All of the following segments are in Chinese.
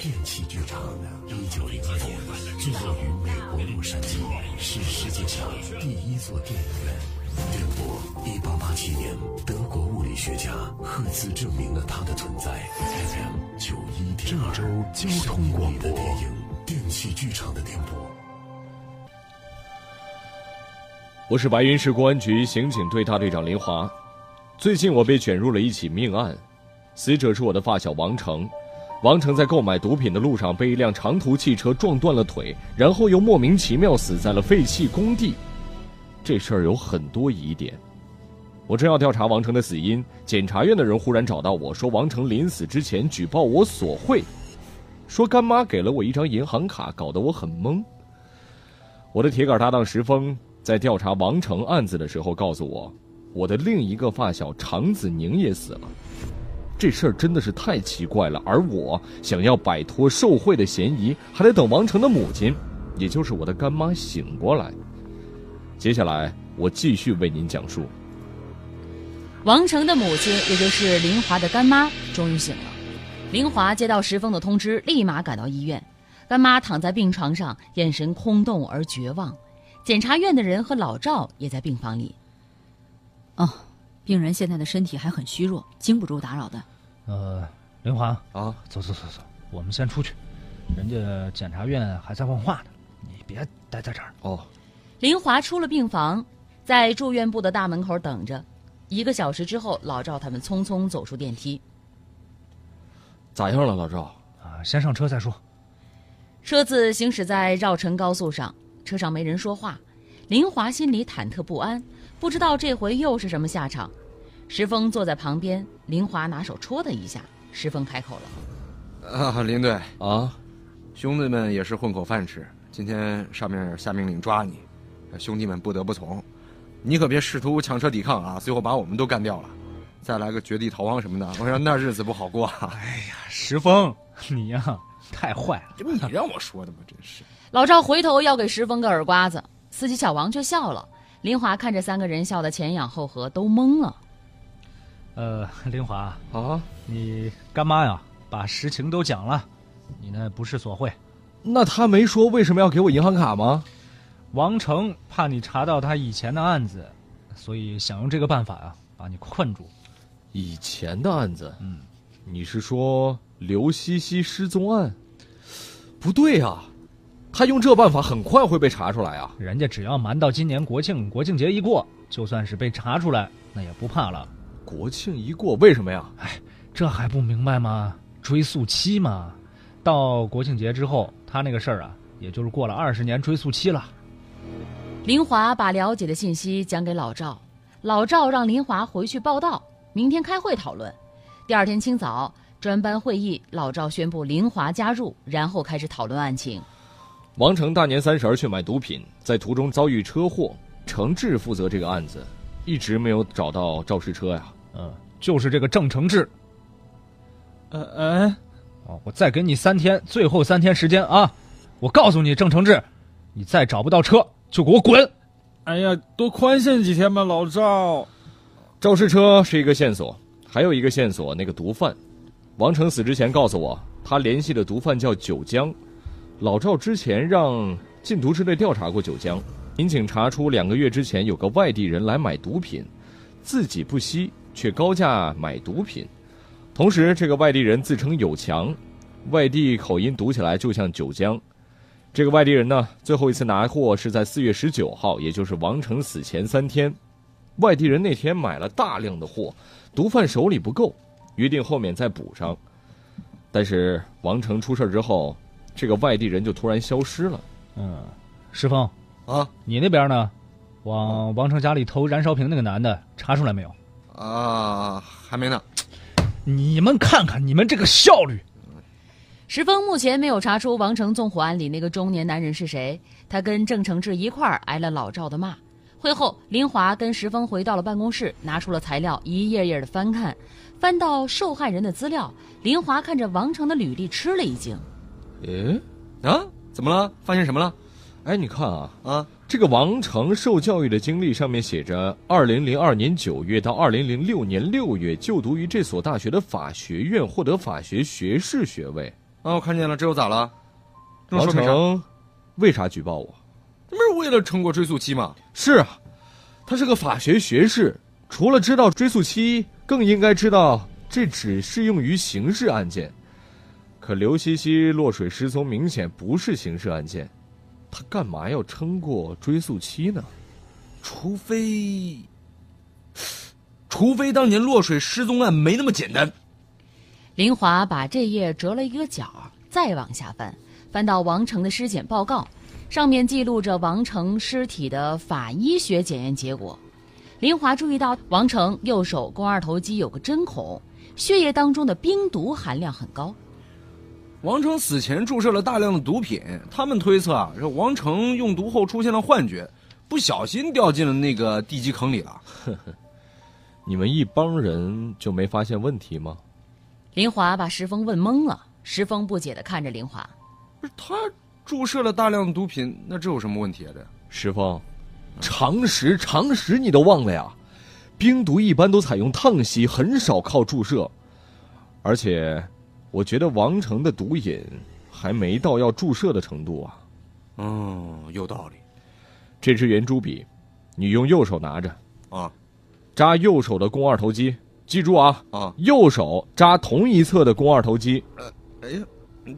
电器剧场，一九零二年坐落于美国洛杉矶，是世界上第一座电影院。电波，一八八七年，德国物理学家赫兹证明了它的存在。FM 九一点二，郑州交通广播电影电器剧场的电波。我是白云市公安局刑警队大队长林华。最近我被卷入了一起命案，死者是我的发小王成。王成在购买毒品的路上被一辆长途汽车撞断了腿，然后又莫名其妙死在了废弃工地。这事儿有很多疑点。我正要调查王成的死因，检察院的人忽然找到我说，王成临死之前举报我索贿，说干妈给了我一张银行卡，搞得我很懵。我的铁杆搭档石峰在调查王成案子的时候告诉我，我的另一个发小常子宁也死了。这事儿真的是太奇怪了，而我想要摆脱受贿的嫌疑，还得等王成的母亲，也就是我的干妈醒过来。接下来我继续为您讲述。王成的母亲，也就是林华的干妈，终于醒了。林华接到石峰的通知，立马赶到医院。干妈躺在病床上，眼神空洞而绝望。检察院的人和老赵也在病房里。哦。病人现在的身体还很虚弱，经不住打扰的。呃，林华啊，走走走走，我们先出去，人家检察院还在问话呢，你别待在这儿。哦。林华出了病房，在住院部的大门口等着。一个小时之后，老赵他们匆匆走出电梯。咋样了，老赵？啊，先上车再说。车子行驶在绕城高速上，车上没人说话，林华心里忐忑不安。不知道这回又是什么下场。石峰坐在旁边，林华拿手戳他一下。石峰开口了：“啊，林队啊，兄弟们也是混口饭吃。今天上面下命令抓你，兄弟们不得不从。你可别试图强车抵抗啊，最后把我们都干掉了，再来个绝地逃亡什么的，我说那日子不好过。哎呀，石峰，你呀太坏了，这不你让我说的吗？真是。”老赵回头要给石峰个耳刮子，司机小王却笑了。林华看着三个人笑得前仰后合，都懵了。呃，林华啊，你干妈呀，把实情都讲了，你那不是索贿？那他没说为什么要给我银行卡吗？王成怕你查到他以前的案子，所以想用这个办法啊，把你困住。以前的案子？嗯，你是说刘西西失踪案？不对啊。他用这办法很快会被查出来啊！人家只要瞒到今年国庆国庆节一过，就算是被查出来，那也不怕了。国庆一过，为什么呀？哎，这还不明白吗？追溯期嘛，到国庆节之后，他那个事儿啊，也就是过了二十年追溯期了。林华把了解的信息讲给老赵，老赵让林华回去报道，明天开会讨论。第二天清早，专班会议，老赵宣布林华加入，然后开始讨论案情。王成大年三十去买毒品，在途中遭遇车祸。程志负责这个案子，一直没有找到肇事车呀。嗯，就是这个郑承志。呃嗯，哦，我再给你三天，最后三天时间啊！我告诉你，郑承志，你再找不到车，就给我滚！哎呀，多宽限几天吧，老赵。肇事车是一个线索，还有一个线索，那个毒贩。王成死之前告诉我，他联系的毒贩叫九江。老赵之前让禁毒支队调查过九江，民警查出两个月之前有个外地人来买毒品，自己不吸却高价买毒品。同时，这个外地人自称有强，外地口音读起来就像九江。这个外地人呢，最后一次拿货是在四月十九号，也就是王成死前三天。外地人那天买了大量的货，毒贩手里不够，约定后面再补上。但是王成出事之后。这个外地人就突然消失了。嗯，石峰，啊，你那边呢？往王成家里偷燃烧瓶那个男的查出来没有？啊，还没呢。你们看看你们这个效率。石峰目前没有查出王成纵火案里那个中年男人是谁。他跟郑承志一块儿挨了老赵的骂。会后，林华跟石峰回到了办公室，拿出了材料，一页页的翻看。翻到受害人的资料，林华看着王成的履历，吃了一惊。诶，啊，怎么了？发现什么了？哎，你看啊啊，这个王成受教育的经历上面写着：二零零二年九月到二零零六年六月就读于这所大学的法学院，获得法学学士学位。啊，我看见了，这又咋了？这王？成为啥举报我？这不是为了撑过追诉期吗？是啊，他是个法学学士，除了知道追诉期，更应该知道这只适用于刑事案件。可刘西西落水失踪明显不是刑事案件，他干嘛要撑过追诉期呢？除非，除非当年落水失踪案没那么简单。林华把这页折了一个角，再往下翻，翻到王成的尸检报告，上面记录着王成尸体的法医学检验结果。林华注意到王成右手肱二头肌有个针孔，血液当中的冰毒含量很高。王成死前注射了大量的毒品，他们推测啊，这王成用毒后出现了幻觉，不小心掉进了那个地基坑里了。你们一帮人就没发现问题吗？林华把石峰问懵了，石峰不解地看着林华。不是他注射了大量的毒品，那这有什么问题啊？这石峰，常识常识你都忘了呀？冰毒一般都采用烫吸，很少靠注射，而且。我觉得王成的毒瘾还没到要注射的程度啊。嗯，有道理。这支圆珠笔，你用右手拿着啊，扎右手的肱二头肌，记住啊啊，右手扎同一侧的肱二头肌。呃，哎呀，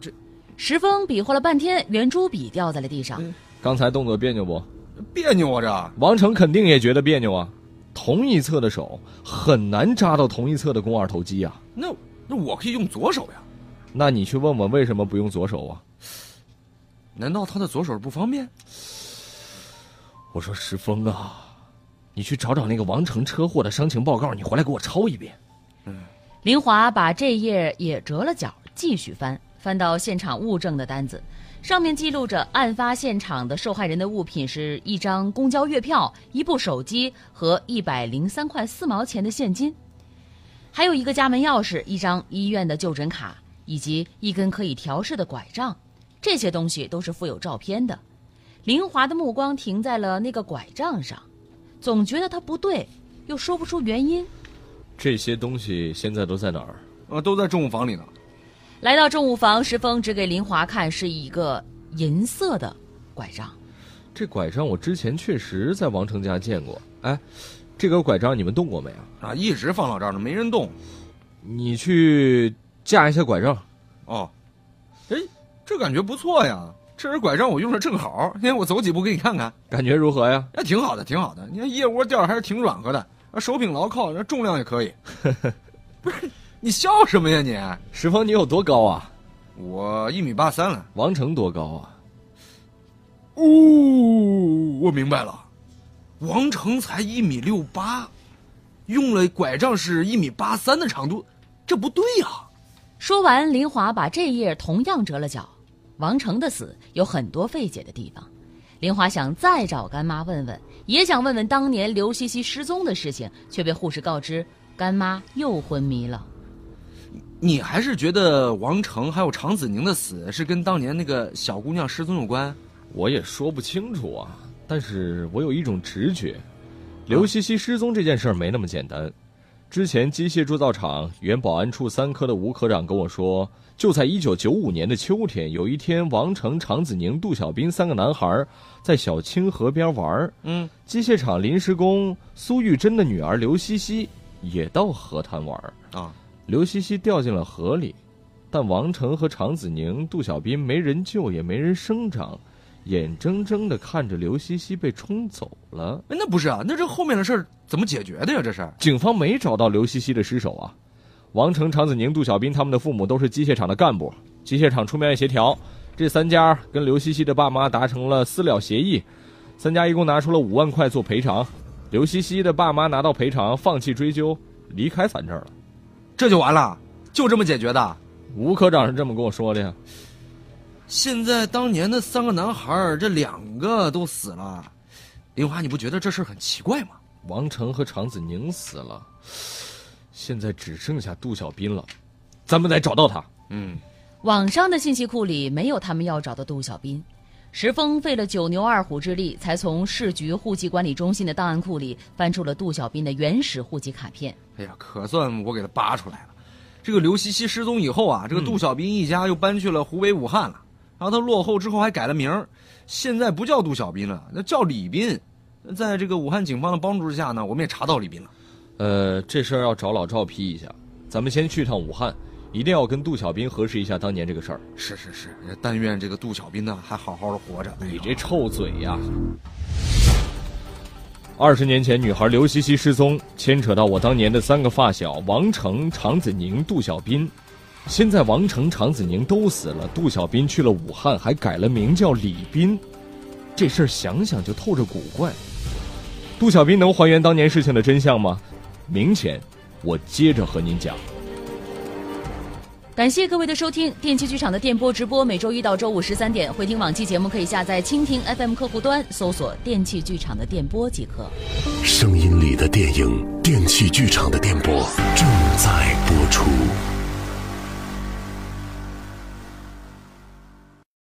这石峰比划了半天，圆珠笔掉在了地上。刚才动作别扭不？别扭啊！这王成肯定也觉得别扭啊。同一侧的手很难扎到同一侧的肱二头肌啊。那。那我可以用左手呀，那你去问问为什么不用左手啊？难道他的左手不方便？我说石峰啊，你去找找那个王成车祸的伤情报告，你回来给我抄一遍。嗯。林华把这页也折了角，继续翻，翻到现场物证的单子，上面记录着案发现场的受害人的物品是一张公交月票、一部手机和一百零三块四毛钱的现金。还有一个家门钥匙、一张医院的就诊卡，以及一根可以调试的拐杖，这些东西都是附有照片的。林华的目光停在了那个拐杖上，总觉得它不对，又说不出原因。这些东西现在都在哪儿？呃，都在政务房里呢。来到政务房，石峰指给林华看，是一个银色的拐杖。这拐杖我之前确实在王成家见过。哎。这个拐杖你们动过没啊？啊，一直放到这儿呢，没人动。你去架一下拐杖。哦，哎，这感觉不错呀！这根拐杖我用着正好，你看我走几步给你看看，感觉如何呀？哎，挺好的，挺好的。你看腋窝垫还是挺软和的，啊，手柄牢靠，那重量也可以。不是，你笑什么呀你？石峰，你有多高啊？我一米八三了。王成多高啊？哦，我明白了。王成才一米六八，用了拐杖是一米八三的长度，这不对呀！说完，林华把这页同样折了角。王成的死有很多费解的地方，林华想再找干妈问问，也想问问当年刘西西失踪的事情，却被护士告知干妈又昏迷了。你还是觉得王成还有常子宁的死是跟当年那个小姑娘失踪有关？我也说不清楚啊。但是我有一种直觉，刘西西失踪这件事儿没那么简单。之前机械铸造厂原保安处三科的吴科长跟我说，就在一九九五年的秋天，有一天，王成、常子宁、杜小兵三个男孩在小清河边玩嗯，机械厂临时工苏玉珍的女儿刘西西也到河滩玩啊。刘西西掉进了河里，但王成和常子宁、杜小兵没人救，也没人声张。眼睁睁的看着刘西西被冲走了，哎那不是啊？那这后面的事儿怎么解决的呀？这是警方没找到刘西西的尸首啊。王成、常子宁、杜小斌他们的父母都是机械厂的干部，机械厂出面协调，这三家跟刘西西的爸妈达成了私了协议，三家一共拿出了五万块做赔偿。刘西西的爸妈拿到赔偿，放弃追究，离开咱这儿了，这就完了？就这么解决的？吴科长是这么跟我说的呀。现在当年的三个男孩，这两个都死了，林华，你不觉得这事很奇怪吗？王成和常子宁死了，现在只剩下杜小斌了，咱们得找到他。嗯，网上的信息库里没有他们要找的杜小斌，石峰费了九牛二虎之力，才从市局户籍管理中心的档案库里翻出了杜小斌的原始户籍卡片。哎呀，可算我给他扒出来了。这个刘西西失踪以后啊，这个杜小斌一家又搬去了湖北武汉了。然后他落后之后还改了名儿，现在不叫杜小斌了，那叫李斌。在这个武汉警方的帮助之下呢，我们也查到李斌了。呃，这事儿要找老赵批一下。咱们先去趟武汉，一定要跟杜小斌核实一下当年这个事儿。是是是，但愿这个杜小斌呢还好好的活着。你这臭嘴呀！二十年前，女孩刘西西失踪，牵扯到我当年的三个发小王成、常子宁、杜小兵。现在王成、常子宁都死了，杜小斌去了武汉，还改了名叫李斌。这事儿想想就透着古怪。杜小斌能还原当年事情的真相吗？明显，我接着和您讲。感谢各位的收听，电器剧场的电波直播每周一到周五十三点，回听往期节目可以下载蜻蜓 FM 客户端，搜索“电器剧场”的电波即可。声音里的电影，电器剧场的电波正在播出。